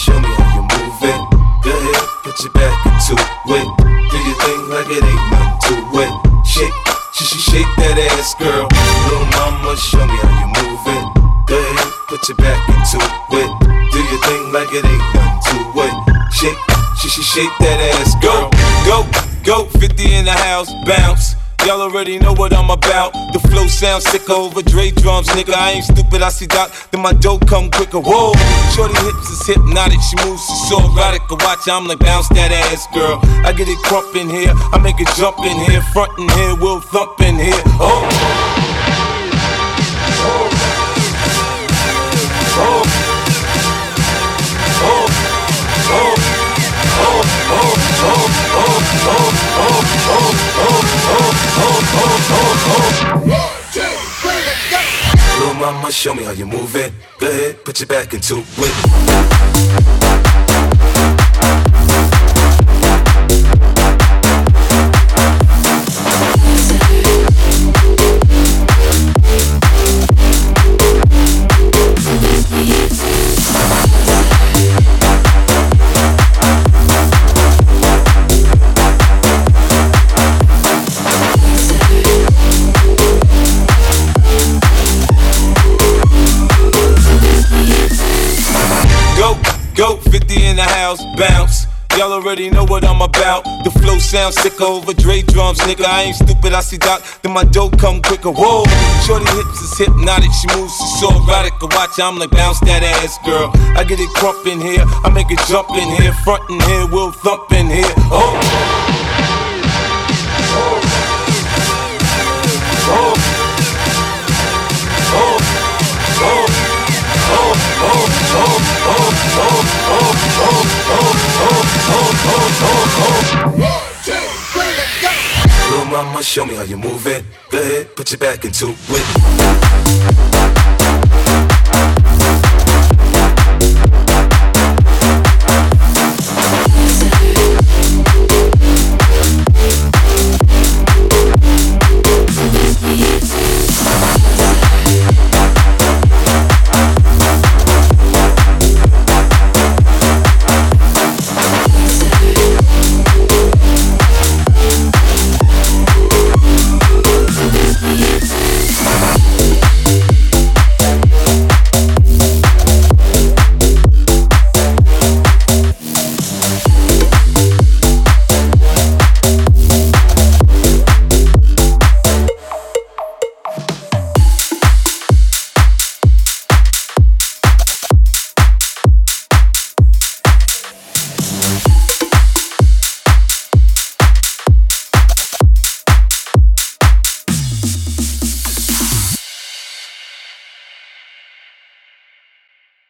show me how you're moving. Go ahead, put your back into it. Do your thing like it ain't nothing to it. Shake, sh sh shake that ass, girl. Little mama, show me how you're moving. Go ahead, put your back into it. Do your thing like it ain't nothing to it. Shake, sh sh shake that ass, girl, go, go, go. 50 in the house, bounce Y'all already know what I'm about. The flow sounds sicker over Dre drums, nigga. I ain't stupid, I see Doc, then my dough come quicker. Whoa, shorty hips is hypnotic, she moves, she's so erotic. I watch, I'm like, bounce that ass, girl. I get it crump in here, I make it jump in here, front in here, we'll thump in here. Oh. Mama, show me how you move it. Go ahead, put your back into it. Go, go, 50 in the house, bounce. Y'all already know what I'm about. The flow sounds sick over Dre drums, nigga. I ain't stupid, I see Doc, then my dope come quicker. Whoa, shorty hips is hypnotic, she moves, she's so erotic. Watch, I'm like, bounce that ass, girl. I get it crump in here, I make it jump in here, front in here, we'll thump in here. Oh. Show me how you move it. Go ahead, put your back into it.